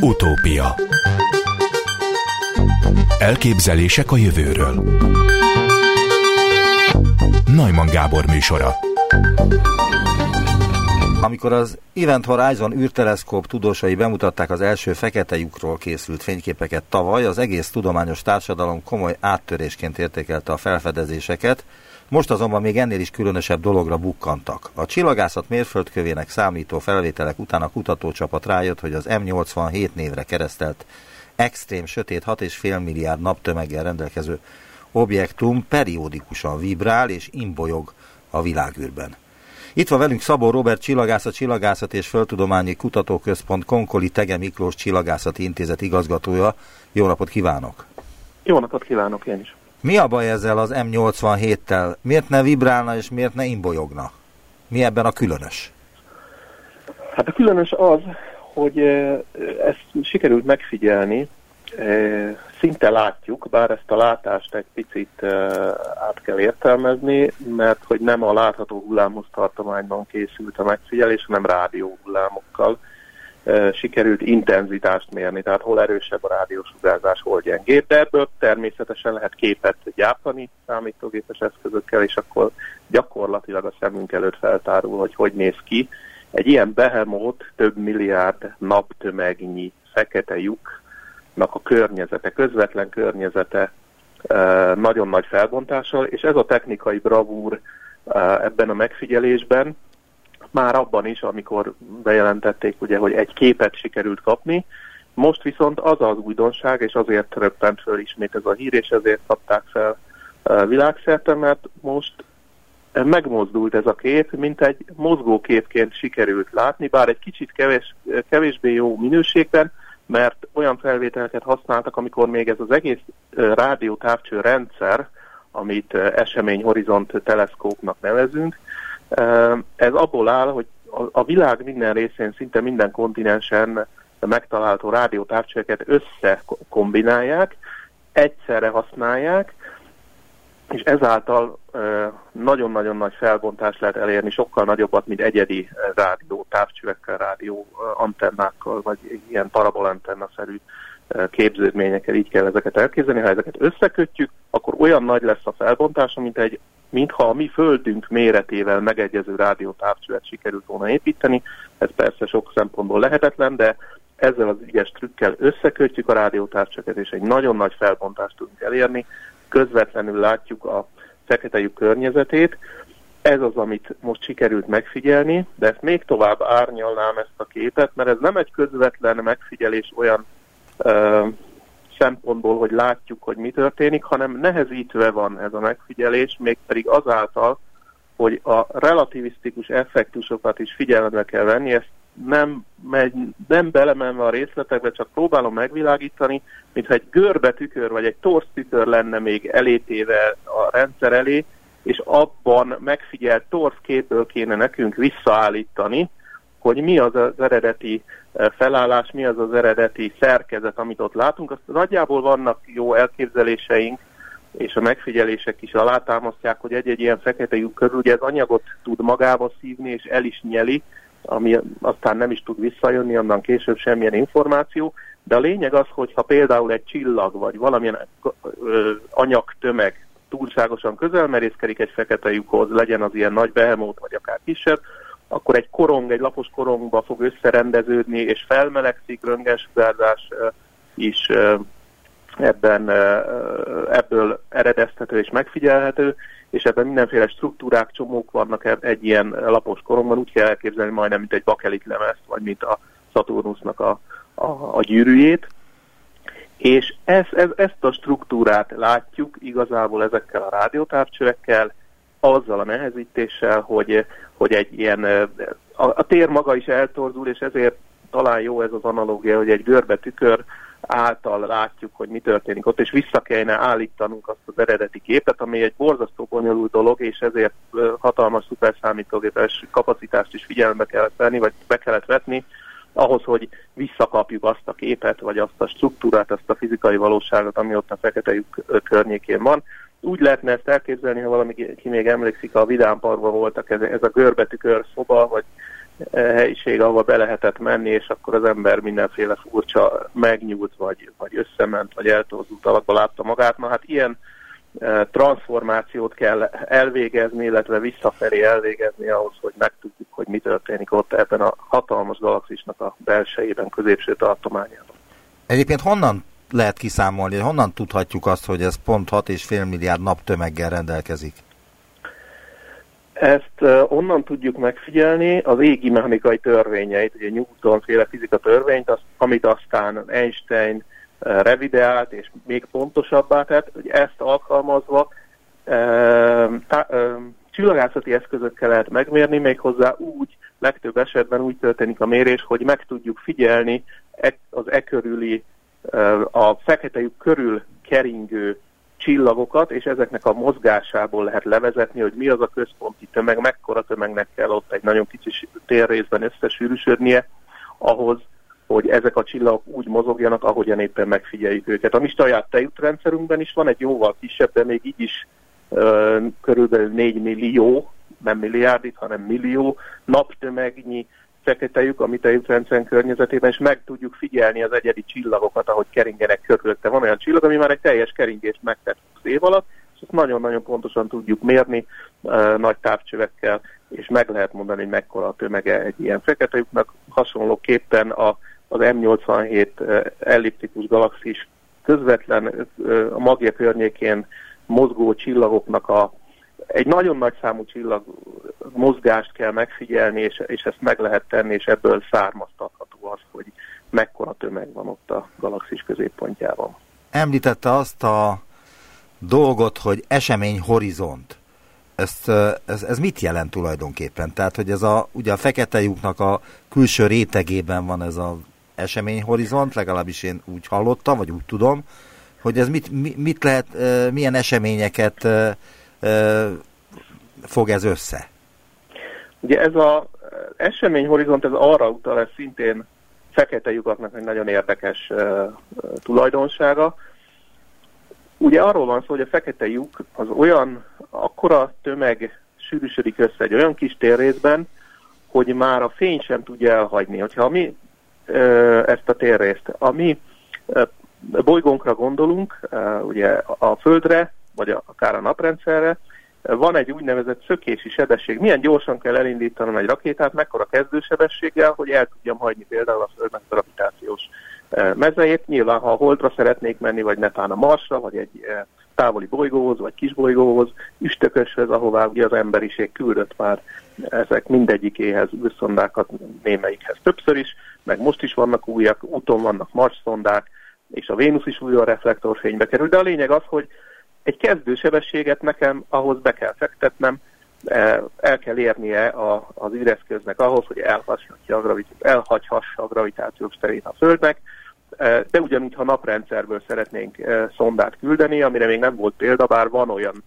Utópia. Elképzelések a jövőről. Najman Gábor műsora. Amikor az Event Horizon űrteleszkóp tudósai bemutatták az első fekete lyukról készült fényképeket tavaly, az egész tudományos társadalom komoly áttörésként értékelte a felfedezéseket, most azonban még ennél is különösebb dologra bukkantak. A csillagászat mérföldkövének számító felvételek után a kutatócsapat rájött, hogy az M87 névre keresztelt extrém sötét 6,5 milliárd naptömeggel rendelkező objektum periódikusan vibrál és imbolyog a világűrben. Itt van velünk Szabó Robert Csillagászat, Csillagászat és Földtudományi Kutatóközpont Konkoli Tege Miklós Csillagászati Intézet igazgatója. Jó napot kívánok! Jó napot kívánok én is! Mi a baj ezzel az M87-tel? Miért ne vibrálna és miért ne imbolyogna? Mi ebben a különös? Hát a különös az, hogy ezt sikerült megfigyelni, szinte látjuk, bár ezt a látást egy picit át kell értelmezni, mert hogy nem a látható hullámos tartományban készült a megfigyelés, hanem rádió hullámokkal sikerült intenzitást mérni, tehát hol erősebb a rádiósugárzás, hol gyengébb, de ebből természetesen lehet képet gyártani számítógépes eszközökkel, és akkor gyakorlatilag a szemünk előtt feltárul, hogy hogy néz ki. Egy ilyen behemót több milliárd naptömegnyi fekete lyuknak a környezete, közvetlen környezete nagyon nagy felbontással, és ez a technikai bravúr ebben a megfigyelésben, már abban is, amikor bejelentették, ugye, hogy egy képet sikerült kapni, most viszont az az újdonság, és azért röppent föl ismét ez a hír, és ezért kapták fel világszerte, mert most megmozdult ez a kép, mint egy mozgóképként sikerült látni, bár egy kicsit kevés, kevésbé jó minőségben, mert olyan felvételeket használtak, amikor még ez az egész rádiótávcső rendszer, amit eseményhorizont teleszkópnak nevezünk, ez abból áll, hogy a világ minden részén, szinte minden kontinensen megtalálható rádiótávcsöveket összekombinálják, egyszerre használják, és ezáltal nagyon-nagyon nagy felbontást lehet elérni, sokkal nagyobbat, mint egyedi rádió távcsövekkel, rádió antennákkal, vagy ilyen parabolantenna-szerű képződményekkel, így kell ezeket elképzelni. Ha ezeket összekötjük, akkor olyan nagy lesz a felbontása, mint egy mintha a mi földünk méretével megegyező rádiótávcsövet sikerült volna építeni. Ez persze sok szempontból lehetetlen, de ezzel az ügyes trükkel összekötjük a rádiótávcsöket, és egy nagyon nagy felbontást tudunk elérni. Közvetlenül látjuk a fekete lyuk környezetét. Ez az, amit most sikerült megfigyelni, de ezt még tovább árnyalnám ezt a képet, mert ez nem egy közvetlen megfigyelés olyan szempontból, hogy látjuk, hogy mi történik, hanem nehezítve van ez a megfigyelés, mégpedig azáltal, hogy a relativisztikus effektusokat is figyelembe kell venni, ezt nem, megy, nem belemenve a részletekbe, csak próbálom megvilágítani, mintha egy görbe tükör, vagy egy torsz tükör lenne még elétéve a rendszer elé, és abban megfigyelt torsz képből kéne nekünk visszaállítani, hogy mi az az eredeti felállás, mi az az eredeti szerkezet, amit ott látunk. Azt nagyjából vannak jó elképzeléseink, és a megfigyelések is alátámasztják, hogy egy-egy ilyen fekete lyuk körül ugye ez anyagot tud magába szívni, és el is nyeli, ami aztán nem is tud visszajönni, onnan később semmilyen információ, de a lényeg az, hogy ha például egy csillag, vagy valamilyen anyagtömeg túlságosan közel merészkedik egy fekete lyukhoz, legyen az ilyen nagy behemót, vagy akár kisebb, akkor egy korong, egy lapos korongba fog összerendeződni, és felmelegszik, röntgensugárzás is ebben, ebből eredeztető és megfigyelhető, és ebben mindenféle struktúrák, csomók vannak egy ilyen lapos korongban, úgy kell elképzelni majdnem, mint egy bakelit lemezt, vagy mint a Saturnusnak a, a, a gyűrűjét. És ezt, ez, ezt a struktúrát látjuk igazából ezekkel a rádiótávcsövekkel, azzal a nehezítéssel, hogy, hogy egy ilyen, a, a tér maga is eltorzul, és ezért talán jó ez az analógia, hogy egy görbe tükör által látjuk, hogy mi történik ott, és vissza kellene állítanunk azt az eredeti képet, ami egy borzasztó bonyolult dolog, és ezért hatalmas szuperszámítógépes kapacitást is figyelembe kellett venni, vagy be kellett vetni, ahhoz, hogy visszakapjuk azt a képet, vagy azt a struktúrát, azt a fizikai valóságot, ami ott a fekete lyuk környékén van úgy lehetne ezt elképzelni, ha valami ki még emlékszik, a Vidám Parkban voltak ez, ez a görbetükör szoba, vagy helyiség, ahova be lehetett menni, és akkor az ember mindenféle furcsa megnyúlt, vagy, vagy összement, vagy eltorzult alakba látta magát. Na hát ilyen transformációt kell elvégezni, illetve visszafelé elvégezni ahhoz, hogy megtudjuk, hogy mi történik ott ebben a hatalmas galaxisnak a belsejében, középső tartományában. Egyébként honnan lehet kiszámolni, honnan tudhatjuk azt, hogy ez pont 6,5 milliárd naptömeggel rendelkezik? Ezt onnan tudjuk megfigyelni az égi mechanikai törvényeit, ugye Newton féle fizika törvényt, az, amit aztán Einstein revideált és még pontosabbá tett, hogy ezt alkalmazva tá, csillagászati eszközökkel lehet megmérni, méghozzá úgy, legtöbb esetben úgy történik a mérés, hogy meg tudjuk figyelni e, az e körüli, a fekete körül keringő csillagokat, és ezeknek a mozgásából lehet levezetni, hogy mi az a központi tömeg, mekkora tömegnek kell ott egy nagyon kicsi térrészben összesűrűsödnie, ahhoz, hogy ezek a csillagok úgy mozogjanak, ahogyan éppen megfigyeljük őket. A mi saját tejútrendszerünkben is van egy jóval kisebb, de még így is ö, körülbelül 4 millió, nem milliárdit, hanem millió naptömegnyi fekete lyuk a mi tejútrendszer környezetében, és meg tudjuk figyelni az egyedi csillagokat, ahogy keringenek körülötte. Van olyan csillag, ami már egy teljes keringést megtett 20 év alatt, és ezt nagyon-nagyon pontosan tudjuk mérni uh, nagy távcsövekkel, és meg lehet mondani, hogy mekkora a tömege egy ilyen fekete lyuknak. Hasonlóképpen a, az M87 uh, elliptikus galaxis közvetlen uh, a magja környékén mozgó csillagoknak a egy nagyon nagy számú csillag mozgást kell megfigyelni, és, és ezt meg lehet tenni, és ebből származtatható az, hogy mekkora tömeg van ott a galaxis középpontjában. Említette azt a dolgot, hogy esemény horizont. Ezt, ez, ez mit jelent tulajdonképpen? Tehát, hogy ez a, ugye a fekete lyuknak a külső rétegében van ez az eseményhorizont, legalábbis én úgy hallottam, vagy úgy tudom, hogy ez mit, mit lehet, milyen eseményeket fog ez össze? Ugye ez az eseményhorizont ez arra utal, ez szintén fekete lyukaknak egy nagyon érdekes uh, tulajdonsága. Ugye arról van szó, hogy a fekete lyuk az olyan, akkora tömeg sűrűsödik össze egy olyan kis térrészben, hogy már a fény sem tudja elhagyni. Hogyha mi uh, ezt a térrészt, a bolygónkra gondolunk, ugye a Földre, vagy akár a naprendszerre, van egy úgynevezett szökési sebesség. Milyen gyorsan kell elindítanom egy rakétát, mekkora kezdősebességgel, hogy el tudjam hagyni például a Földnek gravitációs e, mezejét. Nyilván, ha a Holdra szeretnék menni, vagy netán a Marsra, vagy egy e, távoli bolygóhoz, vagy kisbolygóhoz, üstököshöz, ahová ugye az emberiség küldött már ezek mindegyikéhez űrszondákat, némelyikhez többször is, meg most is vannak újak, úton vannak Mars szondák, és a Vénusz is újra reflektorfénybe kerül, de a lényeg az, hogy egy kezdősebességet nekem ahhoz be kell fektetnem, e, el kell érnie a, az üreszköznek ahhoz, hogy a elhagyhassa a gravitációs terét a Földnek, e, de ugyanúgy, ha naprendszerből szeretnénk e, szondát küldeni, amire még nem volt példa, bár van olyan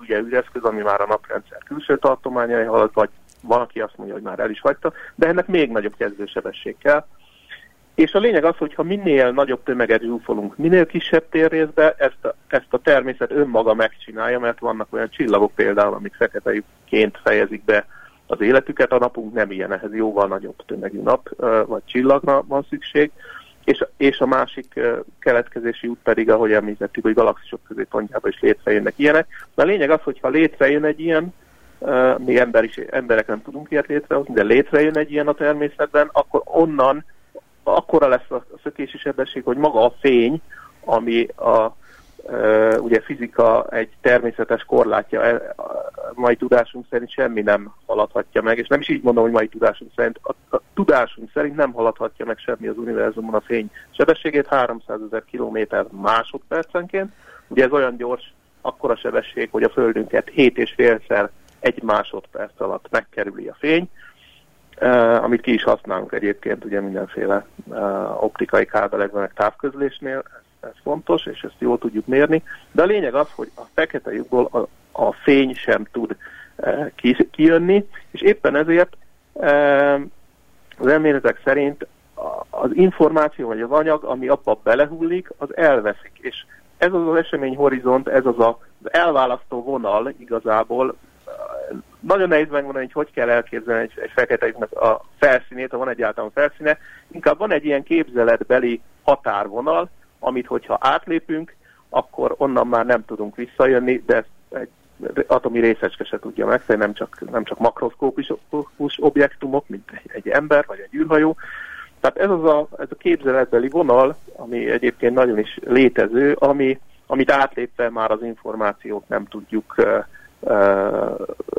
ugye üreszköz, ami már a naprendszer külső tartományai halad, vagy van, aki azt mondja, hogy már el is hagyta, de ennek még nagyobb kezdősebesség kell. És a lényeg az, hogy ha minél nagyobb tömeget zsúfolunk, minél kisebb térrészbe, ezt a, ezt a természet önmaga megcsinálja, mert vannak olyan csillagok például, amik feketejükként fejezik be az életüket, a napunk nem ilyen, ehhez jóval nagyobb tömegű nap vagy csillagra van szükség, és, és a másik keletkezési út pedig, ahogy említettük, hogy galaxisok középpontjában is létrejönnek ilyenek. De a lényeg az, hogy ha létrejön egy ilyen, mi ember is, emberek nem tudunk ilyet létrehozni, de létrejön egy ilyen a természetben, akkor onnan akkora lesz a szökési sebesség, hogy maga a fény, ami a ugye fizika egy természetes korlátja, e, mai tudásunk szerint semmi nem haladhatja meg, és nem is így mondom, hogy mai tudásunk szerint, a, tudásunk szerint nem haladhatja meg semmi az univerzumon a fény sebességét 300 ezer kilométer másodpercenként. Ugye ez olyan gyors, akkora sebesség, hogy a Földünket 7 és félszer egy másodperc alatt megkerüli a fény, Uh, amit ki is használunk egyébként ugye mindenféle uh, optikai kábelekben, meg távközlésnél, ez, ez fontos, és ezt jól tudjuk mérni, de a lényeg az, hogy a fekete lyukból a, a fény sem tud uh, ki, kijönni, és éppen ezért az elméletek szerint az információ vagy az anyag, ami abba belehullik, az elveszik, és ez az az esemény horizont, ez az a, az elválasztó vonal igazából nagyon nehéz megmondani, hogy hogy kell elképzelni egy, egy fekete lyuknak a felszínét, ha van egyáltalán felszíne. Inkább van egy ilyen képzeletbeli határvonal, amit hogyha átlépünk, akkor onnan már nem tudunk visszajönni, de egy atomi részecske se tudja meg, nem csak, nem csak makroszkópus objektumok, mint egy, egy ember vagy egy űrhajó. Tehát ez az a, ez a képzeletbeli vonal, ami egyébként nagyon is létező, ami, amit átlépve már az információt nem tudjuk uh,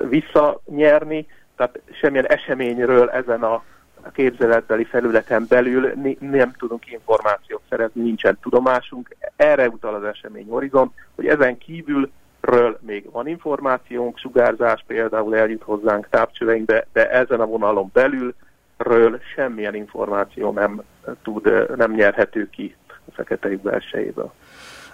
visszanyerni, tehát semmilyen eseményről ezen a képzeletbeli felületen belül nem tudunk információt szerezni, nincsen tudomásunk. Erre utal az esemény horizont, hogy ezen kívülről még van információnk, sugárzás például eljut hozzánk tápcsöveinkbe, de ezen a vonalon belülről semmilyen információ nem tud, nem nyerhető ki a fekete lyuk belsejéből.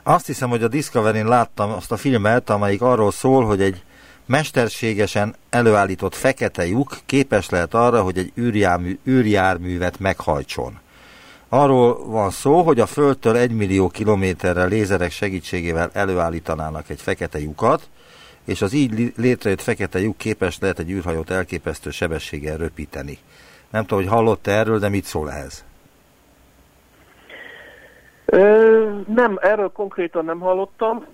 Azt hiszem, hogy a Discovery-n láttam azt a filmet, amelyik arról szól, hogy egy mesterségesen előállított fekete lyuk képes lehet arra, hogy egy űrjármű, űrjárművet meghajtson. Arról van szó, hogy a Földtől egy millió kilométerre lézerek segítségével előállítanának egy fekete lyukat, és az így létrejött fekete lyuk képes lehet egy űrhajót elképesztő sebességgel röpíteni. Nem tudom, hogy hallott -e erről, de mit szól ehhez? Nem, erről konkrétan nem hallottam.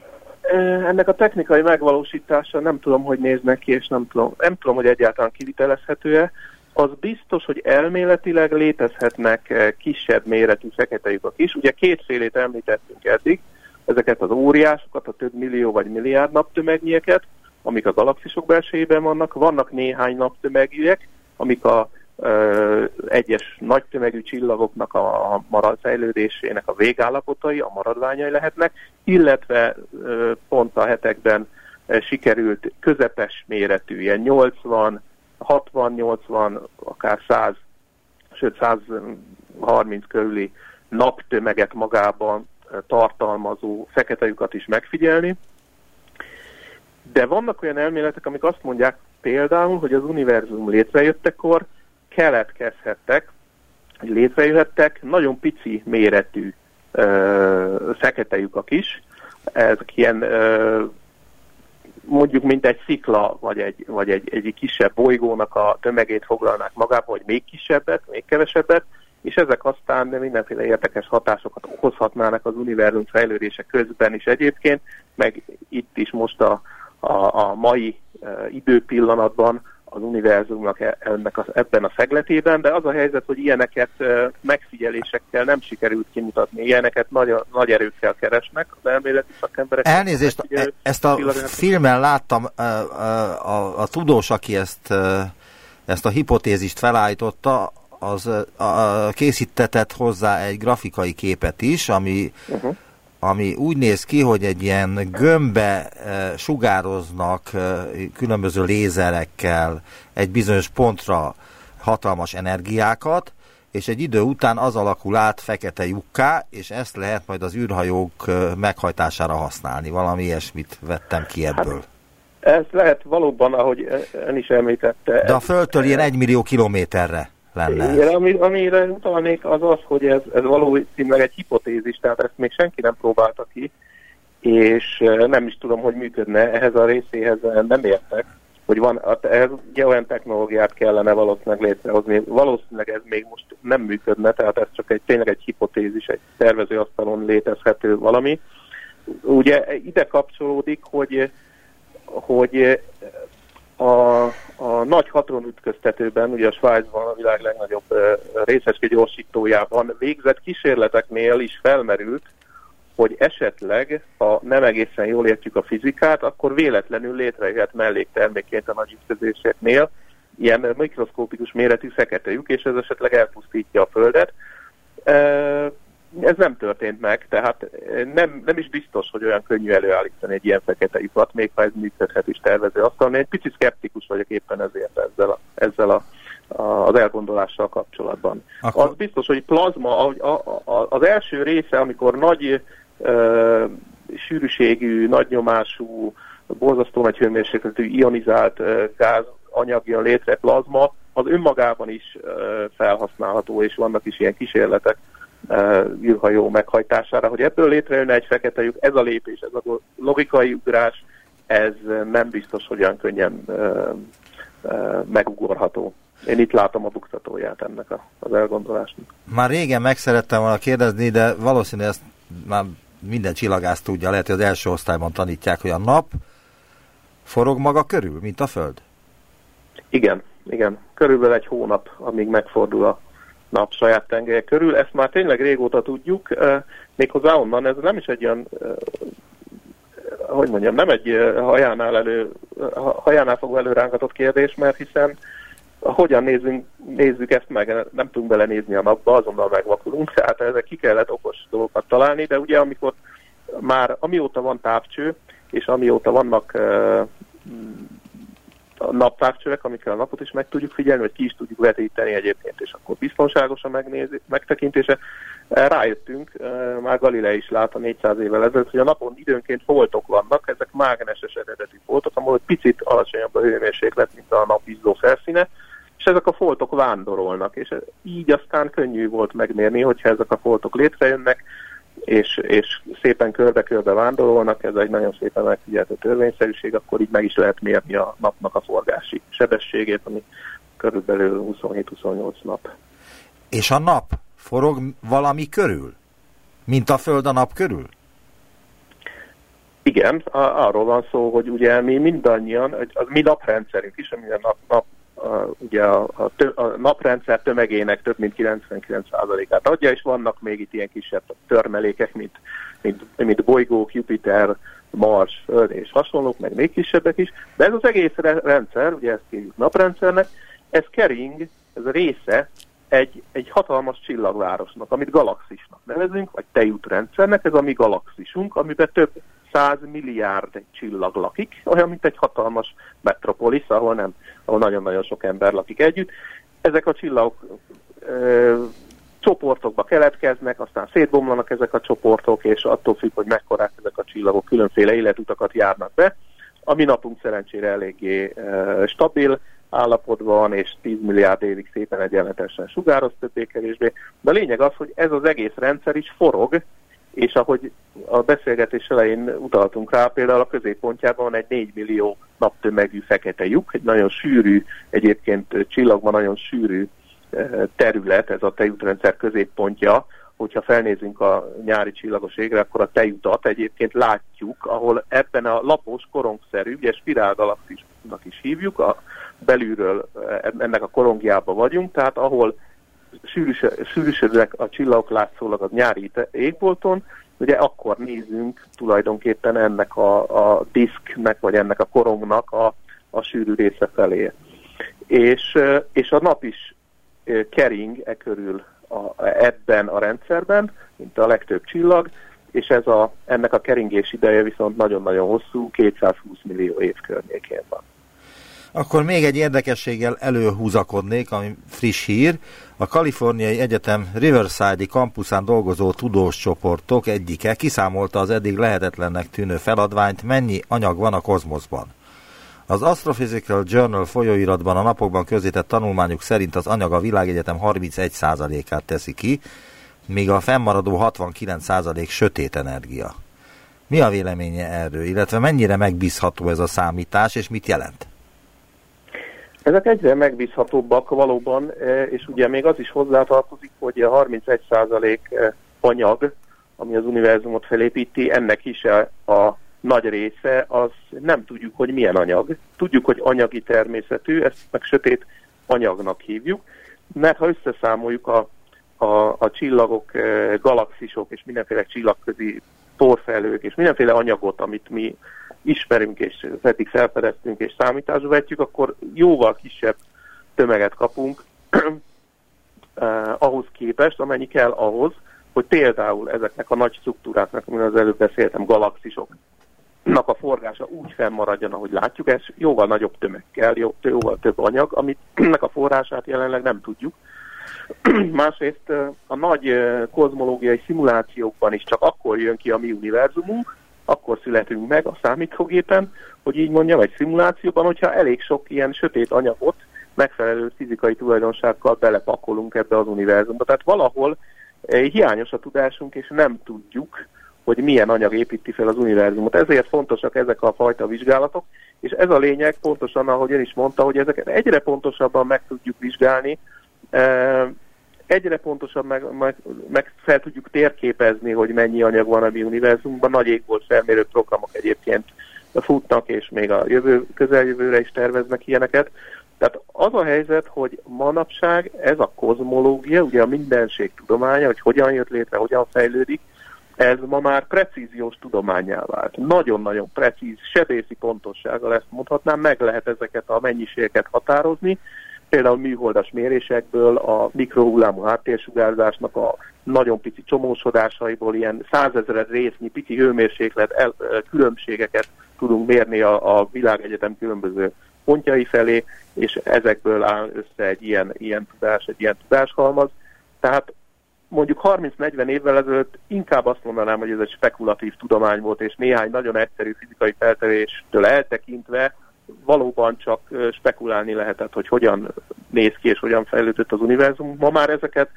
Ennek a technikai megvalósítása nem tudom, hogy néz neki, és nem tudom, nem tudom hogy egyáltalán kivitelezhető-e. Az biztos, hogy elméletileg létezhetnek kisebb méretű fekete lyukak is. Ugye kétfélét említettünk eddig, ezeket az óriásokat, a több millió vagy milliárd naptömegnyeket, amik a galaxisok belsejében vannak. Vannak néhány naptömegűek, amik a egyes nagy tömegű csillagoknak a marad fejlődésének a végállapotai, a maradványai lehetnek, illetve pont a hetekben sikerült közepes méretű, ilyen 80, 60, 80, akár 100, sőt 130 körüli naptömeget magában tartalmazó fekete lyukat is megfigyelni. De vannak olyan elméletek, amik azt mondják például, hogy az univerzum létrejöttekor keletkezhettek, létrejöhettek nagyon pici méretű ö, fekete lyukak is. Ezek ilyen ö, mondjuk mint egy szikla, vagy egy, vagy egy, egy kisebb bolygónak a tömegét foglalnák magába, vagy még kisebbet, még kevesebbet, és ezek aztán mindenféle érdekes hatásokat okozhatnának az univerzum fejlődése közben is egyébként, meg itt is most a, a, a mai uh, időpillanatban az univerzumnak e- ennek a, ebben a szegletében, de az a helyzet, hogy ilyeneket megfigyelésekkel nem sikerült kimutatni, ilyeneket nagy, nagy erőkkel keresnek az elméleti szakemberek. Elnézést, e- ezt a filmen láttam, a, a, a tudós, aki ezt, ezt a hipotézist felállította, az a, készítetett hozzá egy grafikai képet is, ami uh-huh ami úgy néz ki, hogy egy ilyen gömbbe e, sugároznak e, különböző lézerekkel egy bizonyos pontra hatalmas energiákat, és egy idő után az alakul át fekete lyukká, és ezt lehet majd az űrhajók e, meghajtására használni. Valami ilyesmit vettem ki ebből. Hát, ez lehet valóban, ahogy ön is említette. De a Földtől ilyen egy millió kilométerre lenne. Igen, ami, amire utalnék az az, hogy ez, ez valószínűleg egy hipotézis, tehát ezt még senki nem próbálta ki, és nem is tudom, hogy működne, ehhez a részéhez nem értek, hogy van, ehhez ugye olyan technológiát kellene valószínűleg létrehozni, valószínűleg ez még most nem működne, tehát ez csak egy tényleg egy hipotézis, egy tervezőasztalon létezhető valami. Ugye ide kapcsolódik, hogy hogy a, a nagy ütköztetőben, ugye a Svájcban a világ legnagyobb részecske gyorsítójában végzett kísérleteknél is felmerült, hogy esetleg, ha nem egészen jól értjük a fizikát, akkor véletlenül létrejöhet melléktermékként a nagy ütközéseknél ilyen mikroszkópikus méretű fekete lyuk, és ez esetleg elpusztítja a Földet ez nem történt meg, tehát eh, nem, nem is biztos, hogy olyan könnyű előállítani egy ilyen fekete ipart, még ha ez működhet is tervező asztalon. Egy picit szkeptikus vagyok éppen ezért ezzel, a, ezzel a, a, az elgondolással kapcsolatban. Akkor... Az biztos, hogy plazma, ahogy a, a, az első része, amikor nagy ö, sűrűségű, nagy nyomású, borzasztó nagy hőmérsékletű ionizált ö, gáz anyag jön létre, plazma, az önmagában is ö, felhasználható, és vannak is ilyen kísérletek űrhajó meghajtására, hogy ebből létrejönne egy fekete lyuk, ez a lépés, ez a logikai ugrás, ez nem biztos, hogy olyan könnyen megugorható. Én itt látom a buktatóját ennek a, az elgondolásnak. Már régen meg szerettem volna kérdezni, de valószínűleg ezt már minden csillagász tudja, lehet, hogy az első osztályban tanítják, hogy a nap forog maga körül, mint a Föld? Igen, igen. Körülbelül egy hónap, amíg megfordul a nap saját tengelye körül. Ezt már tényleg régóta tudjuk, méghozzá onnan, ez nem is egy olyan, hogy mondjam, nem egy hajánál, elő, hajánál fogva előrángatott kérdés, mert hiszen hogyan nézzünk, nézzük ezt meg, nem tudunk belenézni a napba, azonnal megvakulunk, tehát ezek ki kellett okos dolgokat találni, de ugye amikor már amióta van távcső, és amióta vannak uh, naptávcsövek, amikkel a napot is meg tudjuk figyelni, vagy ki is tudjuk vetíteni egyébként, és akkor biztonságos a megnézi, megtekintése. Rájöttünk, már Galilei is látta 400 évvel ezelőtt, hogy a napon időnként foltok vannak, ezek mágneses eredeti foltok, ahol picit alacsonyabb a hőmérséklet, mint a nap izzó felszíne, és ezek a foltok vándorolnak, és így aztán könnyű volt megmérni, hogyha ezek a foltok létrejönnek, és, és szépen körbe-körbe vándorolnak, ez egy nagyon szépen megfigyelhető törvényszerűség, akkor így meg is lehet mérni a napnak a forgási sebességét, ami körülbelül 27-28 nap. És a nap forog valami körül? Mint a Föld a nap körül? Igen, arról van szó, hogy ugye mi mindannyian, az mi naprendszerünk is, ami a nap, nap a, ugye a, a, tö, a naprendszer tömegének több mint 99%-át adja, és vannak még itt ilyen kisebb törmelékek, mint, mint, mint bolygók, Jupiter, Mars, Föld és hasonlók, meg még kisebbek is, de ez az egész rendszer, ugye ezt kérjük naprendszernek, ez kering, ez a része egy, egy hatalmas csillagvárosnak, amit galaxisnak nevezünk, vagy tejútrendszernek, ez a mi galaxisunk, amiben több 100 milliárd csillag lakik, olyan, mint egy hatalmas metropolis, ahol nem, ahol nagyon-nagyon sok ember lakik együtt. Ezek a csillagok ö, csoportokba keletkeznek, aztán szétbomlanak ezek a csoportok, és attól függ, hogy mekkorák ezek a csillagok, különféle életutakat járnak be. A mi napunk szerencsére eléggé ö, stabil állapotban, és 10 milliárd évig szépen egyenletesen sugároz többé-kevésbé. De a lényeg az, hogy ez az egész rendszer is forog, és ahogy a beszélgetés elején utaltunk rá, például a középpontjában van egy 4 millió naptömegű fekete lyuk, egy nagyon sűrű, egyébként csillagban nagyon sűrű eh, terület, ez a tejútrendszer középpontja, hogyha felnézünk a nyári csillagos égre, akkor a tejutat egyébként látjuk, ahol ebben a lapos, korongszerű, ugye spirálgalaxisnak is hívjuk, a belülről eh, ennek a korongjába vagyunk, tehát ahol sűrűsödnek a csillagok látszólag a nyári égbolton, ugye akkor nézünk tulajdonképpen ennek a, a diszknek, vagy ennek a korongnak a, a sűrű része felé. És, és a nap is kering e körül a, ebben a rendszerben, mint a legtöbb csillag, és ez a, ennek a keringés ideje viszont nagyon-nagyon hosszú, 220 millió év környékén van. Akkor még egy érdekességgel előhúzakodnék, ami friss hír. A Kaliforniai Egyetem Riverside-i kampuszán dolgozó tudós csoportok egyike kiszámolta az eddig lehetetlennek tűnő feladványt, mennyi anyag van a kozmoszban. Az Astrophysical Journal folyóiratban a napokban közített tanulmányuk szerint az anyag a világegyetem 31%-át teszi ki, míg a fennmaradó 69% sötét energia. Mi a véleménye erről, illetve mennyire megbízható ez a számítás, és mit jelent? Ezek egyre megbízhatóbbak valóban, e, és ugye még az is hozzátartozik, hogy a 31% e, anyag, ami az univerzumot felépíti, ennek is a nagy része, az nem tudjuk, hogy milyen anyag. Tudjuk, hogy anyagi természetű, ezt meg sötét anyagnak hívjuk, mert ha összeszámoljuk a, a, a csillagok, e, galaxisok és mindenféle csillagközi porfelők és mindenféle anyagot, amit mi ismerünk és eddig felfedeztünk és számításba vetjük, akkor jóval kisebb tömeget kapunk eh, ahhoz képest, amennyi kell ahhoz, hogy például ezeknek a nagy struktúráknak, amiről az előbb beszéltem, galaxisoknak a forgása úgy fennmaradjon, ahogy látjuk, ez jóval nagyobb tömeg kell, jóval több anyag, amit ennek a forrását jelenleg nem tudjuk. Másrészt eh, a nagy eh, kozmológiai szimulációkban is csak akkor jön ki a mi univerzumunk, akkor születünk meg a számítógépen, hogy így mondjam, egy szimulációban, hogyha elég sok ilyen sötét anyagot megfelelő fizikai tulajdonsággal belepakolunk ebbe az univerzumba. Tehát valahol eh, hiányos a tudásunk, és nem tudjuk, hogy milyen anyag építi fel az univerzumot. Ezért fontosak ezek a fajta vizsgálatok, és ez a lényeg pontosan, ahogy ön is mondta, hogy ezeket egyre pontosabban meg tudjuk vizsgálni, egyre pontosabb meg, meg, meg fel tudjuk térképezni, hogy mennyi anyag van a mi univerzumban. Nagy égbolt felmérő programok egyébként futnak, és még a jövő, közeljövőre is terveznek ilyeneket. Tehát az a helyzet, hogy manapság ez a kozmológia, ugye a mindenség tudománya, hogy hogyan jött létre, hogyan fejlődik, ez ma már precíziós tudományá vált. Nagyon-nagyon precíz, sebészi pontossággal ezt mondhatnám, meg lehet ezeket a mennyiségeket határozni, például műholdas mérésekből, a mikrohullámú háttérsugárzásnak a nagyon pici csomósodásaiból ilyen százezer résznyi pici hőmérséklet el, különbségeket tudunk mérni a, a világegyetem különböző pontjai felé, és ezekből áll össze egy ilyen, ilyen tudás, egy ilyen tudáshalmaz. Tehát mondjuk 30-40 évvel ezelőtt inkább azt mondanám, hogy ez egy spekulatív tudomány volt, és néhány nagyon egyszerű fizikai feltevéstől eltekintve valóban csak spekulálni lehetett, hogy hogyan néz ki és hogyan fejlődött az univerzum. Ma már ezeket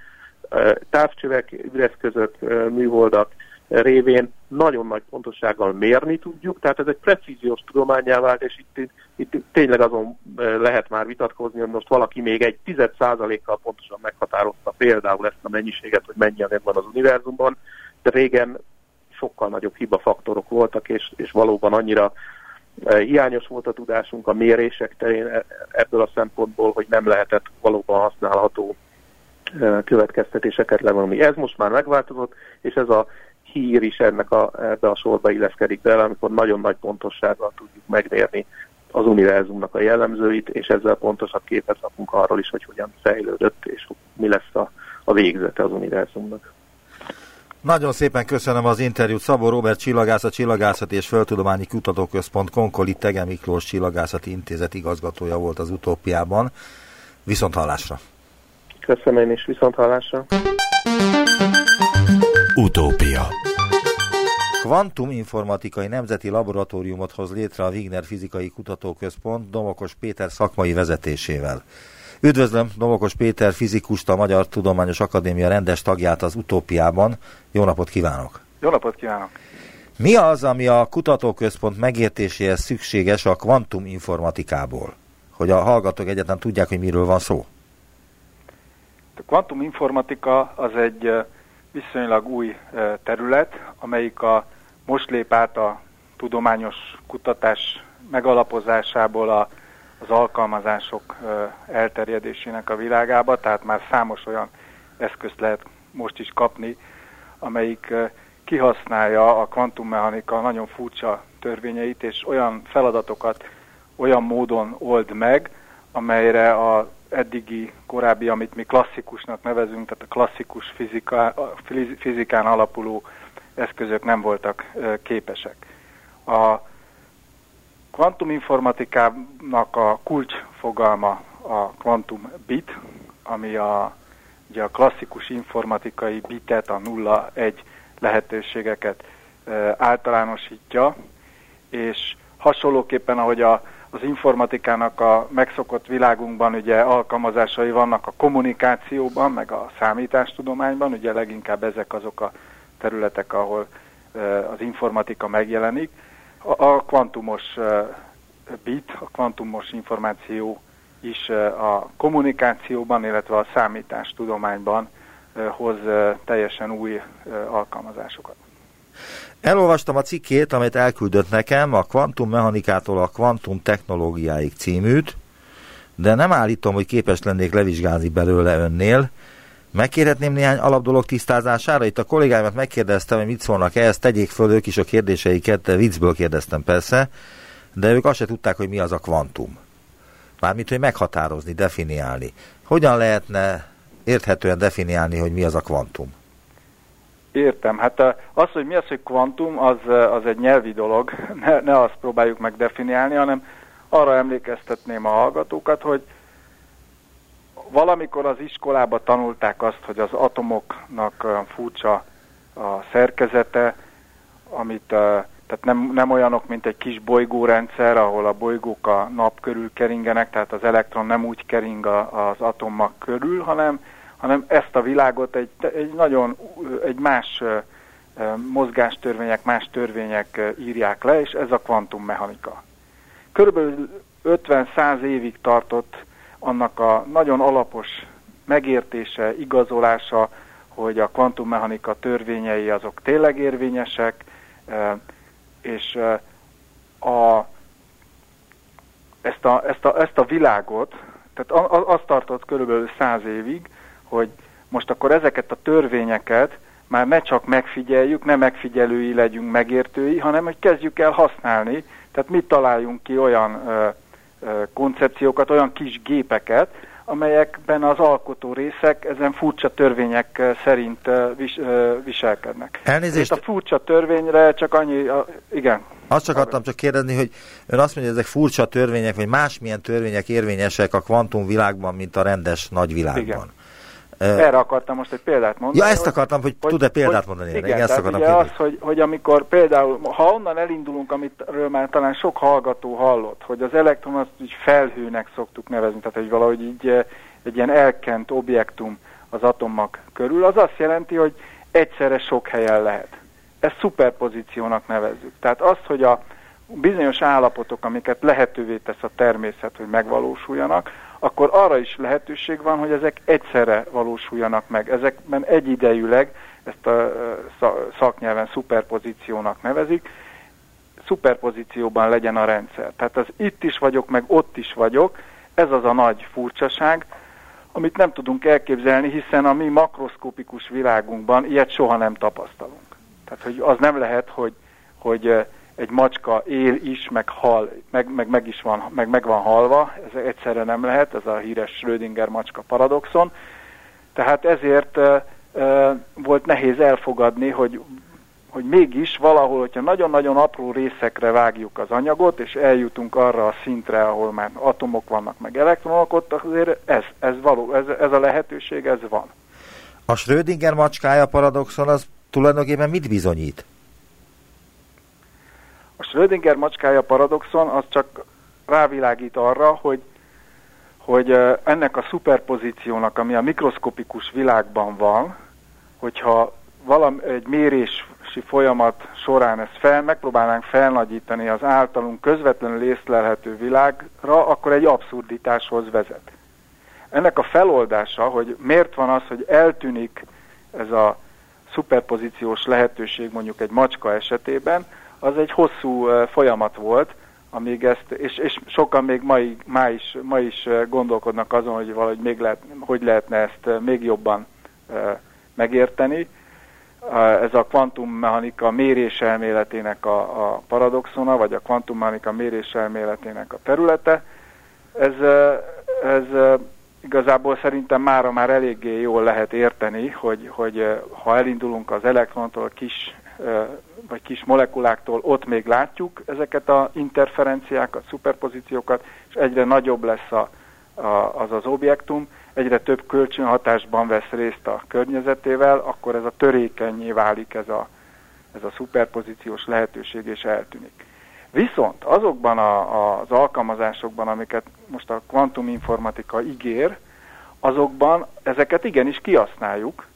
távcsövek, üreszközök, műholdak révén nagyon nagy pontossággal mérni tudjuk, tehát ez egy precíziós tudományá vált, és itt, itt tényleg azon lehet már vitatkozni, hogy most valaki még egy tized százalékkal pontosan meghatározta például ezt a mennyiséget, hogy mennyi van az univerzumban, de régen sokkal nagyobb hibafaktorok voltak, és, és valóban annyira hiányos volt a tudásunk a mérések terén e, ebből a szempontból, hogy nem lehetett valóban használható következtetéseket levonni. Ez most már megváltozott, és ez a hír is ennek a, ebbe a sorba illeszkedik bele, amikor nagyon nagy pontossággal tudjuk megmérni az univerzumnak a jellemzőit, és ezzel pontosabb képet kapunk arról is, hogy hogyan fejlődött, és mi lesz a, a végzete az univerzumnak. Nagyon szépen köszönöm az interjút. Szabó Robert Csillagászat, Csillagászati és Földtudományi Kutatóközpont Konkoli Tege Miklós Csillagászati Intézet igazgatója volt az utópiában. Viszont hallásra! Köszönöm én is, viszont hallásra! Utópia Kvantuminformatikai Nemzeti Laboratóriumot hoz létre a Wigner Fizikai Kutatóközpont Domokos Péter szakmai vezetésével. Üdvözlöm Domokos Péter fizikust, a Magyar Tudományos Akadémia rendes tagját az Utópiában. Jó napot kívánok! Jó napot kívánok! Mi az, ami a kutatóközpont megértéséhez szükséges a kvantuminformatikából? Hogy a hallgatók egyetlen tudják, hogy miről van szó. A kvantuminformatika az egy viszonylag új terület, amelyik a most lép át a tudományos kutatás megalapozásából a, az alkalmazások elterjedésének a világába, tehát már számos olyan eszközt lehet most is kapni, amelyik kihasználja a kvantummechanika nagyon furcsa törvényeit, és olyan feladatokat olyan módon old meg, amelyre a eddigi, korábbi, amit mi klasszikusnak nevezünk, tehát a klasszikus fizika, fizikán alapuló eszközök nem voltak képesek. A kvantuminformatikának a kulcsfogalma a kvantum bit, ami a, ugye a klasszikus informatikai bitet, a nulla-egy lehetőségeket általánosítja, és hasonlóképpen, ahogy a az informatikának a megszokott világunkban ugye alkalmazásai vannak a kommunikációban, meg a számítástudományban, ugye leginkább ezek azok a területek, ahol az informatika megjelenik. A kvantumos bit, a kvantumos információ is a kommunikációban, illetve a számítástudományban hoz teljesen új alkalmazásokat. Elolvastam a cikkét, amit elküldött nekem, a kvantummechanikától a kvantum technológiáig címűt, de nem állítom, hogy képes lennék levizsgálni belőle önnél. Megkérhetném néhány alapdolog tisztázására? Itt a kollégáimat megkérdeztem, hogy mit szólnak ehhez, tegyék föl ők is a kérdéseiket, viccből kérdeztem persze, de ők azt se tudták, hogy mi az a kvantum. Mármint, hogy meghatározni, definiálni. Hogyan lehetne érthetően definiálni, hogy mi az a kvantum? Értem. Hát az, hogy mi az, hogy kvantum, az, az egy nyelvi dolog. Ne, ne azt próbáljuk meg definiálni, hanem arra emlékeztetném a hallgatókat, hogy valamikor az iskolába tanulták azt, hogy az atomoknak furcsa a szerkezete, amit tehát nem, nem olyanok, mint egy kis bolygórendszer, ahol a bolygók a nap körül keringenek, tehát az elektron nem úgy kering a, az atommag körül, hanem hanem ezt a világot egy, egy nagyon egy más mozgástörvények, más törvények írják le, és ez a kvantummechanika. Körülbelül 50-100 évig tartott annak a nagyon alapos megértése, igazolása, hogy a kvantummechanika törvényei azok tényleg érvényesek, és a, ezt, a, ezt, a, ezt a világot, tehát azt tartott körülbelül száz évig, hogy most akkor ezeket a törvényeket már ne csak megfigyeljük, ne megfigyelői legyünk, megértői, hanem hogy kezdjük el használni, tehát mi találjunk ki olyan ö, koncepciókat, olyan kis gépeket, amelyekben az alkotó részek ezen furcsa törvények szerint vis, viselkednek. Elnézést. Itt a furcsa törvényre csak annyi, a, igen. Azt csak akartam csak kérdezni, hogy ön azt mondja, hogy ezek furcsa törvények, vagy másmilyen törvények érvényesek a kvantumvilágban, mint a rendes nagyvilágban. Igen. Erre akartam most egy példát mondani. Ja, ezt akartam, hogy, hogy tud-e példát hogy, mondani erre? Igen, ezt akartam ugye az, hogy, hogy amikor például, ha onnan elindulunk, amitről már talán sok hallgató hallott, hogy az elektron azt így felhőnek szoktuk nevezni, tehát hogy valahogy így egy ilyen elkent objektum az atommag körül, az azt jelenti, hogy egyszerre sok helyen lehet. Ezt szuperpozíciónak nevezzük. Tehát azt, hogy a bizonyos állapotok, amiket lehetővé tesz a természet, hogy megvalósuljanak, akkor arra is lehetőség van, hogy ezek egyszerre valósuljanak meg. Ezekben egyidejűleg, ezt a szaknyelven szuperpozíciónak nevezik, szuperpozícióban legyen a rendszer. Tehát az itt is vagyok, meg ott is vagyok, ez az a nagy furcsaság, amit nem tudunk elképzelni, hiszen a mi makroszkopikus világunkban ilyet soha nem tapasztalunk. Tehát, hogy az nem lehet, hogy, hogy egy macska él is, meg hal, meg, meg, meg is van, meg, meg van halva, ez egyszerre nem lehet, ez a híres Schrödinger macska paradoxon. Tehát ezért uh, uh, volt nehéz elfogadni, hogy, hogy mégis valahol, hogyha nagyon-nagyon apró részekre vágjuk az anyagot, és eljutunk arra a szintre, ahol már atomok vannak, meg elektronok, ott azért ez, ez, való, ez, ez a lehetőség, ez van. A Schrödinger macskája paradoxon az tulajdonképpen mit bizonyít? A Schrödinger macskája paradoxon az csak rávilágít arra, hogy, hogy ennek a szuperpozíciónak, ami a mikroszkopikus világban van, hogyha valami, egy mérési folyamat során ezt fel, megpróbálnánk felnagyítani az általunk közvetlenül észlelhető világra, akkor egy abszurditáshoz vezet. Ennek a feloldása, hogy miért van az, hogy eltűnik ez a szuperpozíciós lehetőség mondjuk egy macska esetében, az egy hosszú folyamat volt, amíg ezt, és, és sokan még ma, ma, is, ma is gondolkodnak azon, hogy valahogy még lehet, hogy lehetne ezt még jobban megérteni. Ez a kvantummechanika méréselméletének a, a paradoxona, vagy a kvantummechanika méréselméletének a területe. Ez, ez igazából szerintem mára már eléggé jól lehet érteni, hogy, hogy ha elindulunk az elektrontól, a kis vagy kis molekuláktól ott még látjuk ezeket a interferenciákat, szuperpozíciókat, és egyre nagyobb lesz a, a, az az objektum, egyre több kölcsönhatásban vesz részt a környezetével, akkor ez a törékenyé válik ez a, ez a szuperpozíciós lehetőség, és eltűnik. Viszont azokban a, a, az alkalmazásokban, amiket most a kvantuminformatika ígér, azokban ezeket igenis kihasználjuk,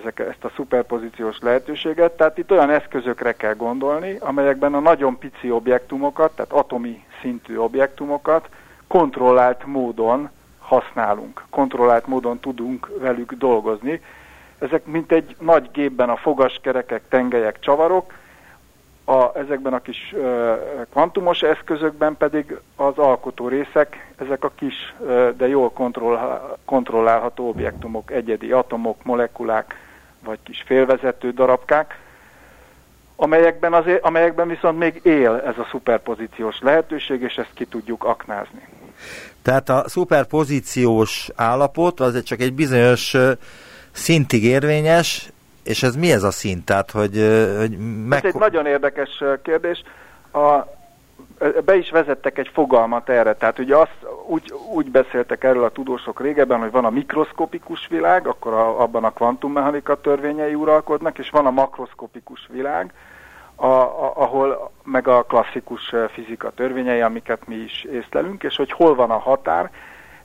ezek, ezt a szuperpozíciós lehetőséget, tehát itt olyan eszközökre kell gondolni, amelyekben a nagyon pici objektumokat, tehát atomi szintű objektumokat kontrollált módon használunk, kontrollált módon tudunk velük dolgozni. Ezek mint egy nagy gépben a fogaskerekek, tengelyek, csavarok, a, ezekben a kis ö, kvantumos eszközökben pedig az alkotó részek, ezek a kis, ö, de jól kontroll, kontrollálható objektumok, egyedi atomok, molekulák, vagy kis félvezető darabkák, amelyekben, azért, amelyekben viszont még él ez a szuperpozíciós lehetőség, és ezt ki tudjuk aknázni. Tehát a szuperpozíciós állapot az csak egy bizonyos szintig érvényes, és ez mi ez a szint? Tehát, hogy, hogy meg... Ez egy nagyon érdekes kérdés. A, be is vezettek egy fogalmat erre, tehát ugye azt úgy, úgy beszéltek erről a tudósok régebben, hogy van a mikroszkopikus világ, akkor a, abban a kvantummechanika törvényei uralkodnak, és van a makroszkopikus világ, a, a, ahol meg a klasszikus fizika törvényei, amiket mi is észlelünk, és hogy hol van a határ,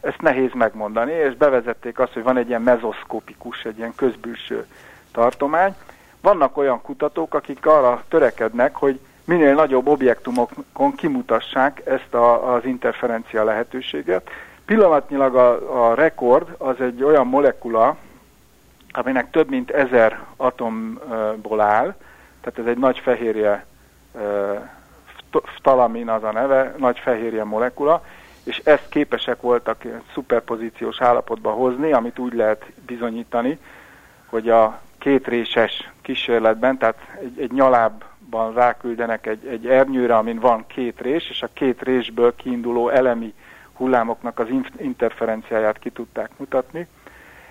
ezt nehéz megmondani, és bevezették azt, hogy van egy ilyen mezoszkopikus, egy ilyen közbülső tartomány, vannak olyan kutatók, akik arra törekednek, hogy minél nagyobb objektumokon kimutassák ezt a, az interferencia lehetőséget. Pillanatnyilag a, a rekord az egy olyan molekula, aminek több mint ezer atomból áll, tehát ez egy nagy fehérje, ftalamin az a neve, nagy fehérje molekula, és ezt képesek voltak szuperpozíciós állapotba hozni, amit úgy lehet bizonyítani, hogy a kétréses kísérletben, tehát egy, egy nyalábban ráküldenek egy, egy ernyőre, amin van két rés, és a két résből kiinduló elemi hullámoknak az interferenciáját ki tudták mutatni.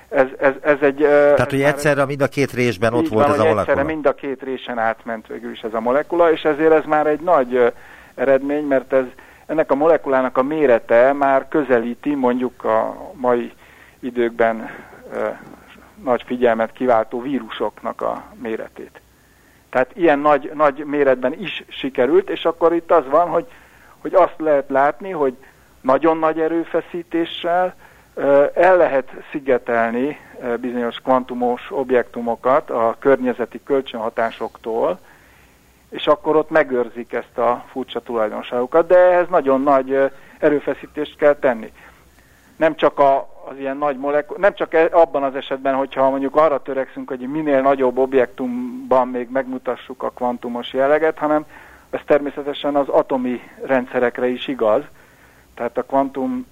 Ez, ez, ez egy... Tehát, hogy egyszerre mind a két résben ott volt van, ez a molekula? egyszerre mind a két résen átment végül is ez a molekula, és ezért ez már egy nagy eredmény, mert ez ennek a molekulának a mérete már közelíti mondjuk a mai időkben nagy figyelmet kiváltó vírusoknak a méretét. Tehát ilyen nagy, nagy méretben is sikerült, és akkor itt az van, hogy, hogy azt lehet látni, hogy nagyon nagy erőfeszítéssel el lehet szigetelni bizonyos kvantumos objektumokat a környezeti kölcsönhatásoktól, és akkor ott megőrzik ezt a furcsa tulajdonságokat, de ehhez nagyon nagy erőfeszítést kell tenni. Nem csak a, az ilyen nagy molekul, nem csak e, abban az esetben, hogyha mondjuk arra törekszünk, hogy minél nagyobb objektumban még megmutassuk a kvantumos jelleget, hanem ez természetesen az atomi rendszerekre is igaz. Tehát a kvantum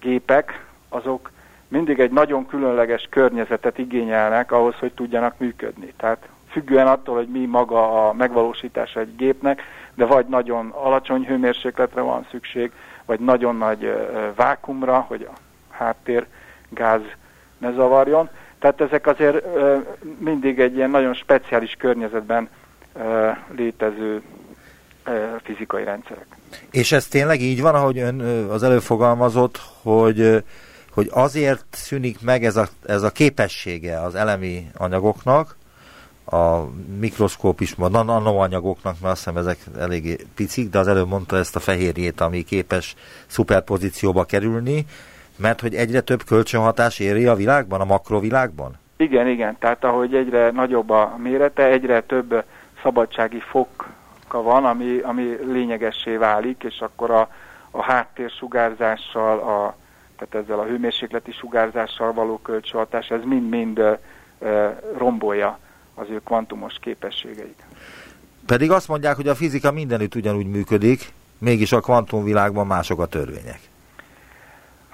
gépek azok mindig egy nagyon különleges környezetet igényelnek ahhoz, hogy tudjanak működni. Tehát függően attól, hogy mi maga a megvalósítása egy gépnek, de vagy nagyon alacsony hőmérsékletre van szükség, vagy nagyon nagy vákumra, hogy háttér gáz ne zavarjon. Tehát ezek azért mindig egy ilyen nagyon speciális környezetben létező fizikai rendszerek. És ez tényleg így van, ahogy ön az előfogalmazott, hogy, hogy azért szűnik meg ez a, ez a képessége az elemi anyagoknak, a mikroszkóp is, a nanoanyagoknak, mert azt hiszem ezek eléggé picik, de az előbb mondta ezt a fehérjét, ami képes szuperpozícióba kerülni, mert hogy egyre több kölcsönhatás éri a világban, a makrovilágban? Igen, igen, tehát ahogy egyre nagyobb a mérete, egyre több szabadsági foka van, ami, ami lényegessé válik, és akkor a, a háttérsugárzással, a, tehát ezzel a hőmérsékleti sugárzással való kölcsönhatás, ez mind-mind e, rombolja az ő kvantumos képességeit. Pedig azt mondják, hogy a fizika mindenütt ugyanúgy működik, mégis a kvantumvilágban mások a törvények.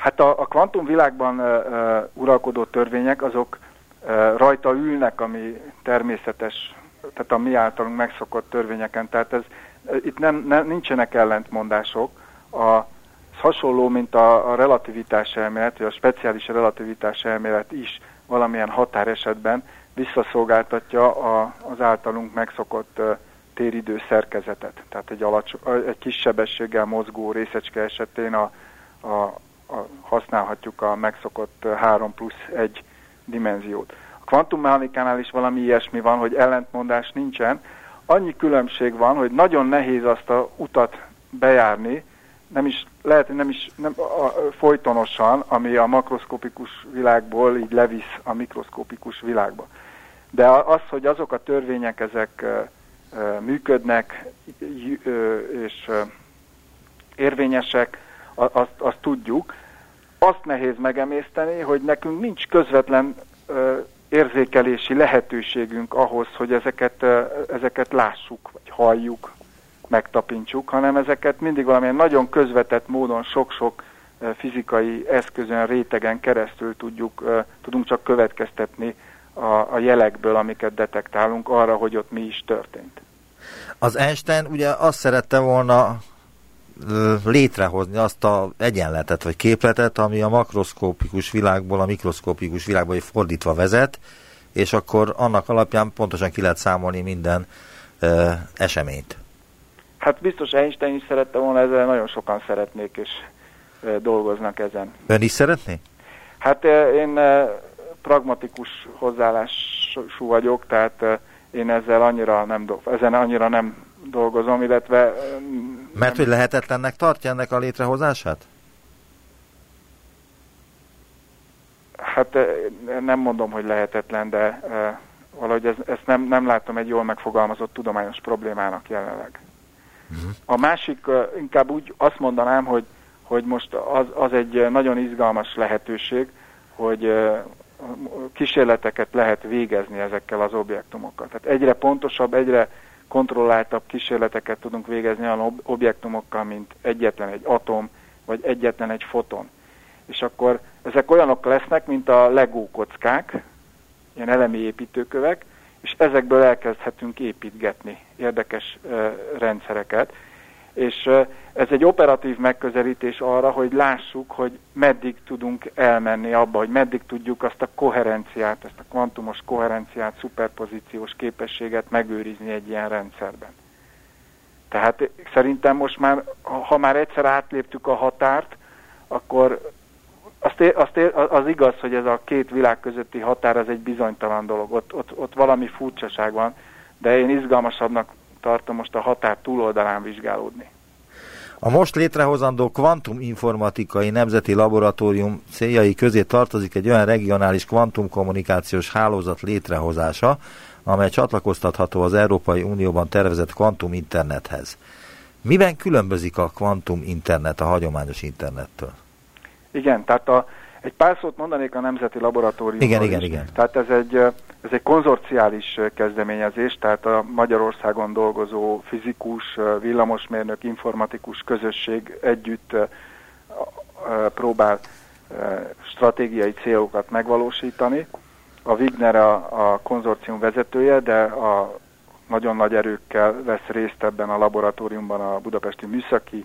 Hát a, a kvantumvilágban uh, uralkodó törvények azok uh, rajta ülnek, ami természetes, tehát a mi általunk megszokott törvényeken. Tehát ez, itt nem, nem, nincsenek ellentmondások. A, ez hasonló, mint a, a relativitás elmélet, vagy a speciális relativitás elmélet is valamilyen határesetben visszaszolgáltatja a, az általunk megszokott uh, téridő szerkezetet. Tehát egy, alacsony, egy kis sebességgel mozgó részecske esetén a, a, használhatjuk a megszokott 3 plusz 1 dimenziót. A kvantummechanikánál is valami ilyesmi van, hogy ellentmondás nincsen. Annyi különbség van, hogy nagyon nehéz azt a utat bejárni, nem is, lehet, nem is nem, a, folytonosan, ami a makroszkopikus világból így levisz a mikroszkopikus világba. De az, hogy azok a törvények ezek működnek és érvényesek, azt, azt tudjuk. Azt nehéz megemészteni, hogy nekünk nincs közvetlen érzékelési lehetőségünk ahhoz, hogy ezeket, ezeket lássuk, vagy halljuk, megtapintsuk, hanem ezeket mindig valamilyen nagyon közvetett módon sok-sok fizikai eszközön, rétegen keresztül tudjuk, tudunk csak következtetni a, a jelekből, amiket detektálunk arra, hogy ott mi is történt. Az Einstein ugye azt szerette volna létrehozni azt a egyenletet vagy képletet, ami a makroszkópikus világból a mikroszkópikus világba fordítva vezet, és akkor annak alapján pontosan ki lehet számolni minden ö, eseményt. Hát biztos Einstein is szerette volna, ezzel nagyon sokan szeretnék, és ö, dolgoznak ezen. Ön is szeretné? Hát ö, én ö, pragmatikus hozzáállású vagyok, tehát én ezzel annyira nem, ezen annyira nem dolgozom, illetve... Mert hogy lehetetlennek tartja ennek a létrehozását? Hát nem mondom, hogy lehetetlen, de valahogy ez, ezt nem, nem látom egy jól megfogalmazott tudományos problémának jelenleg. Uh-huh. A másik, inkább úgy azt mondanám, hogy, hogy most az, az egy nagyon izgalmas lehetőség, hogy kísérleteket lehet végezni ezekkel az objektumokkal. Tehát egyre pontosabb, egyre kontrolláltabb kísérleteket tudunk végezni olyan objektumokkal, mint egyetlen egy atom, vagy egyetlen egy foton. És akkor ezek olyanok lesznek, mint a Lego kockák, ilyen elemi építőkövek, és ezekből elkezdhetünk építgetni érdekes rendszereket. És ez egy operatív megközelítés arra, hogy lássuk, hogy meddig tudunk elmenni abba, hogy meddig tudjuk azt a koherenciát, ezt a kvantumos koherenciát, szuperpozíciós képességet megőrizni egy ilyen rendszerben. Tehát szerintem most már, ha már egyszer átléptük a határt, akkor azt, ér, azt ér, az igaz, hogy ez a két világ közötti határ az egy bizonytalan dolog, ott, ott, ott valami furcsaság van, de én izgalmasabbnak tartom most a határ túloldalán vizsgálódni. A most létrehozandó kvantuminformatikai nemzeti laboratórium céljai közé tartozik egy olyan regionális kvantumkommunikációs hálózat létrehozása, amely csatlakoztatható az Európai Unióban tervezett kvantum internethez. Miben különbözik a kvantum internet a hagyományos internettől? Igen, tehát a, egy pár szót mondanék a Nemzeti Laboratóriumról Igen, igen, igen. Tehát ez egy, ez egy konzorciális kezdeményezés, tehát a Magyarországon dolgozó fizikus, villamosmérnök, informatikus közösség együtt próbál stratégiai célokat megvalósítani. A Wigner a, a konzorcium vezetője, de a nagyon nagy erőkkel vesz részt ebben a laboratóriumban a Budapesti Műszaki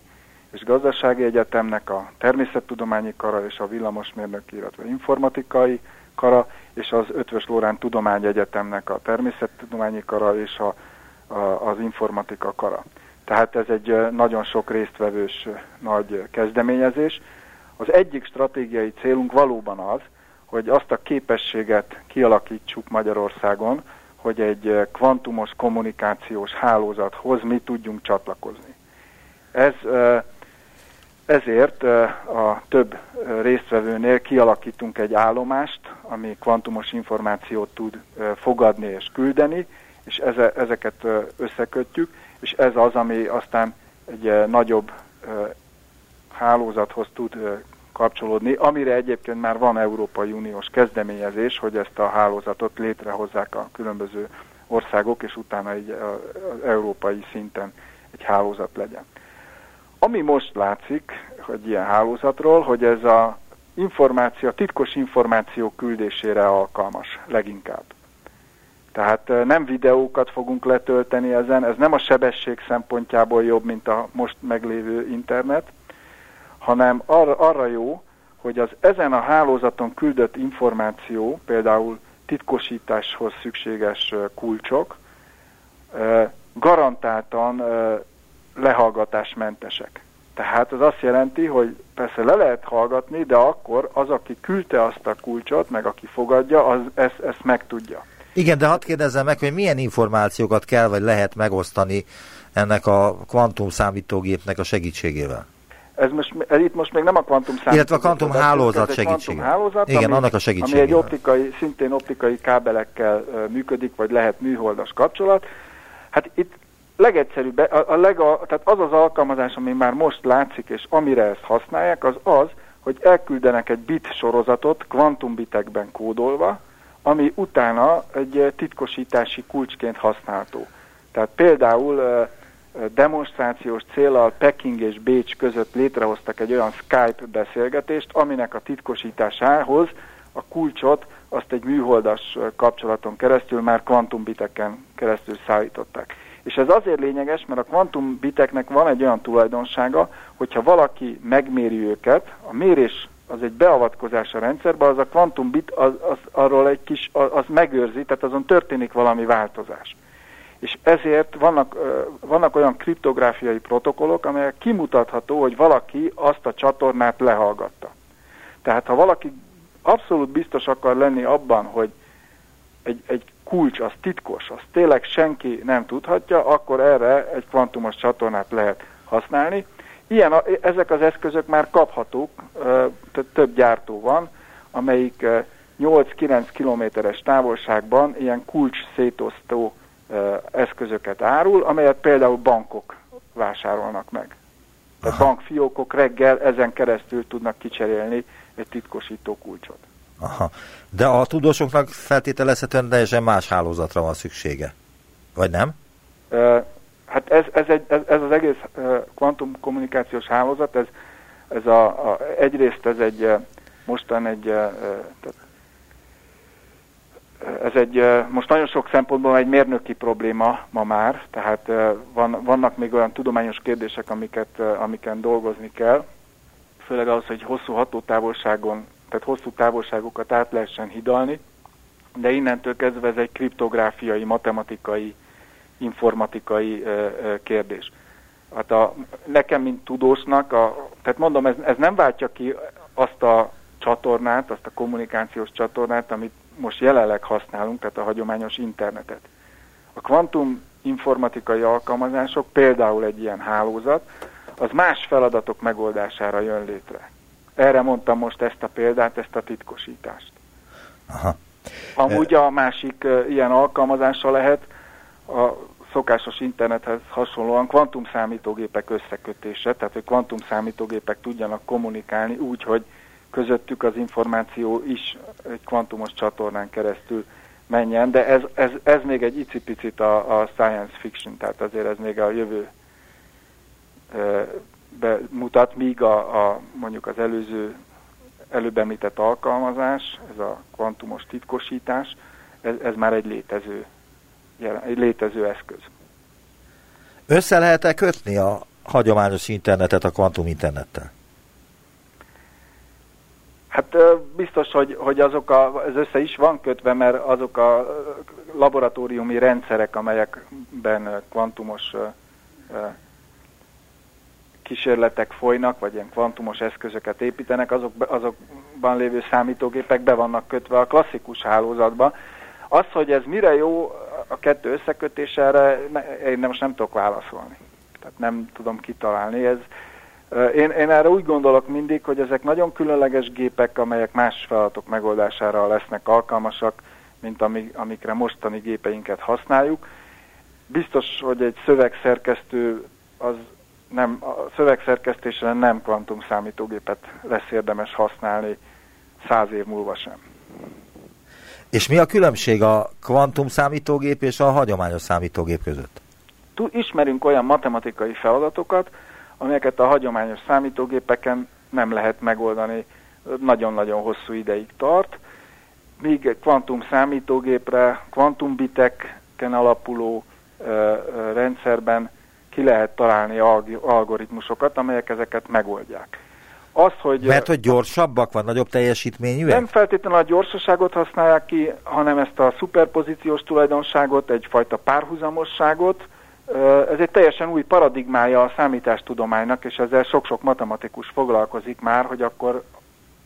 és Gazdasági Egyetemnek a Természettudományi Kara és a Villamosmérnöki, illetve Informatikai Kara, és az Ötvös Lórán Tudományegyetemnek a Természettudományi Kara és a, a, az Informatika Kara. Tehát ez egy nagyon sok résztvevős nagy kezdeményezés. Az egyik stratégiai célunk valóban az, hogy azt a képességet kialakítsuk Magyarországon, hogy egy kvantumos kommunikációs hálózathoz mi tudjunk csatlakozni. Ez ezért a több résztvevőnél kialakítunk egy állomást, ami kvantumos információt tud fogadni és küldeni, és ezeket összekötjük, és ez az, ami aztán egy nagyobb hálózathoz tud kapcsolódni, amire egyébként már van Európai Uniós kezdeményezés, hogy ezt a hálózatot létrehozzák a különböző országok, és utána egy európai szinten egy hálózat legyen. Ami most látszik, hogy ilyen hálózatról, hogy ez a információ, titkos információ küldésére alkalmas leginkább. Tehát nem videókat fogunk letölteni ezen, ez nem a sebesség szempontjából jobb, mint a most meglévő internet, hanem arra, arra jó, hogy az ezen a hálózaton küldött információ, például titkosításhoz szükséges kulcsok, garantáltan lehallgatásmentesek. Tehát az azt jelenti, hogy persze le lehet hallgatni, de akkor az, aki küldte azt a kulcsot, meg aki fogadja, az ezt, ezt megtudja. Igen, de hadd kérdezzem meg, hogy milyen információkat kell vagy lehet megosztani ennek a kvantum számítógépnek a segítségével? Ez most, ez itt most még nem a kvantum számítógép. Illetve a kvantum hálózat segítségével. hálózat, Igen, ami, annak a segítségével. Ami egy optikai, szintén optikai kábelekkel működik, vagy lehet műholdas kapcsolat. Hát itt legegyszerűbb, a, a lega, tehát az az alkalmazás, ami már most látszik, és amire ezt használják, az az, hogy elküldenek egy bit sorozatot kvantumbitekben kódolva, ami utána egy titkosítási kulcsként használható. Tehát például demonstrációs célral Peking és Bécs között létrehoztak egy olyan Skype beszélgetést, aminek a titkosításához a kulcsot azt egy műholdas kapcsolaton keresztül már kvantumbiteken keresztül szállították. És ez azért lényeges, mert a kvantumbiteknek van egy olyan tulajdonsága, hogyha valaki megméri őket, a mérés az egy beavatkozás a rendszerbe, az a kvantumbit az, az, arról egy kis, az, megőrzi, tehát azon történik valami változás. És ezért vannak, vannak olyan kriptográfiai protokollok, amelyek kimutatható, hogy valaki azt a csatornát lehallgatta. Tehát ha valaki abszolút biztos akar lenni abban, hogy egy, egy kulcs az titkos, az tényleg senki nem tudhatja, akkor erre egy kvantumos csatornát lehet használni. Ilyen, ezek az eszközök már kaphatók, több gyártó van, amelyik 8-9 kilométeres távolságban ilyen kulcs szétosztó eszközöket árul, amelyet például bankok vásárolnak meg. A bankfiókok reggel ezen keresztül tudnak kicserélni egy titkosító kulcsot. Aha. De a tudósoknak feltételezhetően teljesen más hálózatra van szüksége. Vagy nem? Hát ez, ez, egy, ez, ez az egész uh, kvantum kommunikációs hálózat, ez, ez a, a, egyrészt ez egy mostan egy, tehát ez egy, most nagyon sok szempontból egy mérnöki probléma ma már, tehát van, vannak még olyan tudományos kérdések, amiket, amiken dolgozni kell, főleg ahhoz, hogy hosszú hatótávolságon, tehát hosszú távolságokat át lehessen hidalni, de innentől kezdve ez egy kriptográfiai, matematikai, informatikai kérdés. Hát a, nekem, mint tudósnak, a, tehát mondom, ez, ez nem váltja ki azt a csatornát, azt a kommunikációs csatornát, amit most jelenleg használunk, tehát a hagyományos internetet. A kvantum informatikai alkalmazások, például egy ilyen hálózat, az más feladatok megoldására jön létre. Erre mondtam most ezt a példát, ezt a titkosítást. Aha. Amúgy a másik uh, ilyen alkalmazása lehet a szokásos internethez hasonlóan kvantum számítógépek összekötése, tehát hogy kvantum számítógépek tudjanak kommunikálni úgy, hogy közöttük az információ is egy kvantumos csatornán keresztül menjen, de ez, ez, ez még egy icipicit a, a science fiction, tehát azért ez még a jövő mutat, míg a, a, mondjuk az előző előbb említett alkalmazás, ez a kvantumos titkosítás, ez, ez már egy létező, egy létező eszköz. Össze lehet-e kötni a hagyományos internetet a kvantum internettel? Hát biztos, hogy, hogy azok a, ez össze is van kötve, mert azok a laboratóriumi rendszerek, amelyekben kvantumos kísérletek folynak, vagy ilyen kvantumos eszközöket építenek, azok, azokban lévő számítógépek be vannak kötve a klasszikus hálózatba. Az, hogy ez mire jó a kettő összekötése, én most nem tudok válaszolni. Tehát nem tudom kitalálni. Ez, én, én erre úgy gondolok mindig, hogy ezek nagyon különleges gépek, amelyek más feladatok megoldására lesznek alkalmasak, mint amik, amikre mostani gépeinket használjuk. Biztos, hogy egy szövegszerkesztő az nem, a szövegszerkesztésre nem kvantum számítógépet lesz érdemes használni száz év múlva sem. És mi a különbség a kvantum számítógép és a hagyományos számítógép között? Ismerünk olyan matematikai feladatokat, amelyeket a hagyományos számítógépeken nem lehet megoldani, nagyon-nagyon hosszú ideig tart, míg kvantum számítógépre, kvantumbiteken alapuló ö, ö, rendszerben ki lehet találni algoritmusokat, amelyek ezeket megoldják. Az, hogy, Mert hogy gyorsabbak van, nagyobb teljesítményűek? Nem feltétlenül a gyorsaságot használják ki, hanem ezt a szuperpozíciós tulajdonságot, egyfajta párhuzamosságot, ez egy teljesen új paradigmája a számítástudománynak, és ezzel sok-sok matematikus foglalkozik már, hogy akkor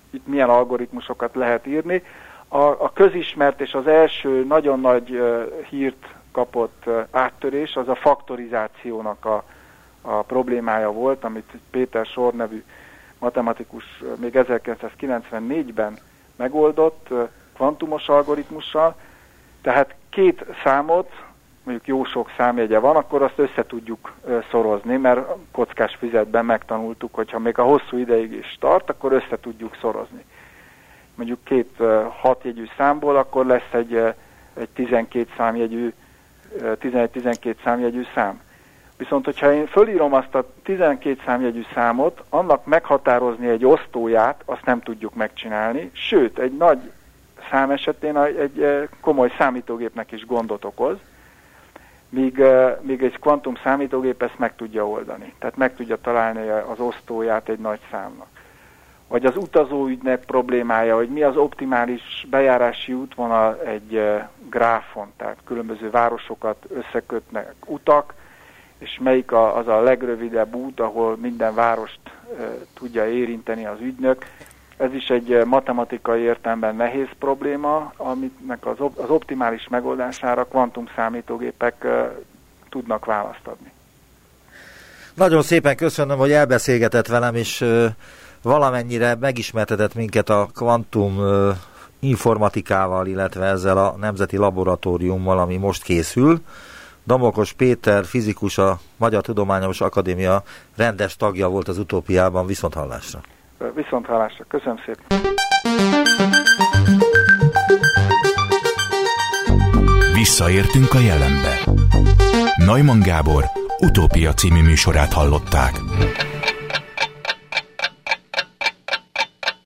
itt milyen algoritmusokat lehet írni. A, a közismert és az első nagyon nagy hírt kapott áttörés az a faktorizációnak a, a problémája volt, amit Péter Sor nevű matematikus még 1994-ben megoldott kvantumos algoritmussal. Tehát két számot mondjuk jó sok számjegye van, akkor azt össze tudjuk szorozni, mert kockás fizetben megtanultuk, hogyha még a hosszú ideig is tart, akkor össze tudjuk szorozni. Mondjuk két hatjegyű számból, akkor lesz egy, egy 12 számjegyű, 11-12 számjegyű szám. Viszont, hogyha én fölírom azt a 12 számjegyű számot, annak meghatározni egy osztóját, azt nem tudjuk megcsinálni, sőt, egy nagy szám esetén egy komoly számítógépnek is gondot okoz, míg, míg egy kvantum számítógép ezt meg tudja oldani. Tehát meg tudja találni az osztóját egy nagy számnak. Vagy az utazóügynek problémája, hogy mi az optimális bejárási útvonal egy gráfon, tehát különböző városokat összekötnek utak, és melyik az a legrövidebb út, ahol minden várost e, tudja érinteni az ügynök. Ez is egy matematikai értelemben nehéz probléma, aminek az, az optimális megoldására kvantum számítógépek uh, tudnak választ adni. Nagyon szépen köszönöm, hogy elbeszélgetett velem, és valamennyire megismertetett minket a kvantum informatikával, illetve ezzel a Nemzeti Laboratóriummal, ami most készül. Damokos Péter, fizikus, a Magyar Tudományos Akadémia rendes tagja volt az utópiában, viszont hallásra. Viszont hallásra, köszönöm szépen. Visszaértünk a jelenbe. Neumann Gábor utópia című műsorát hallották.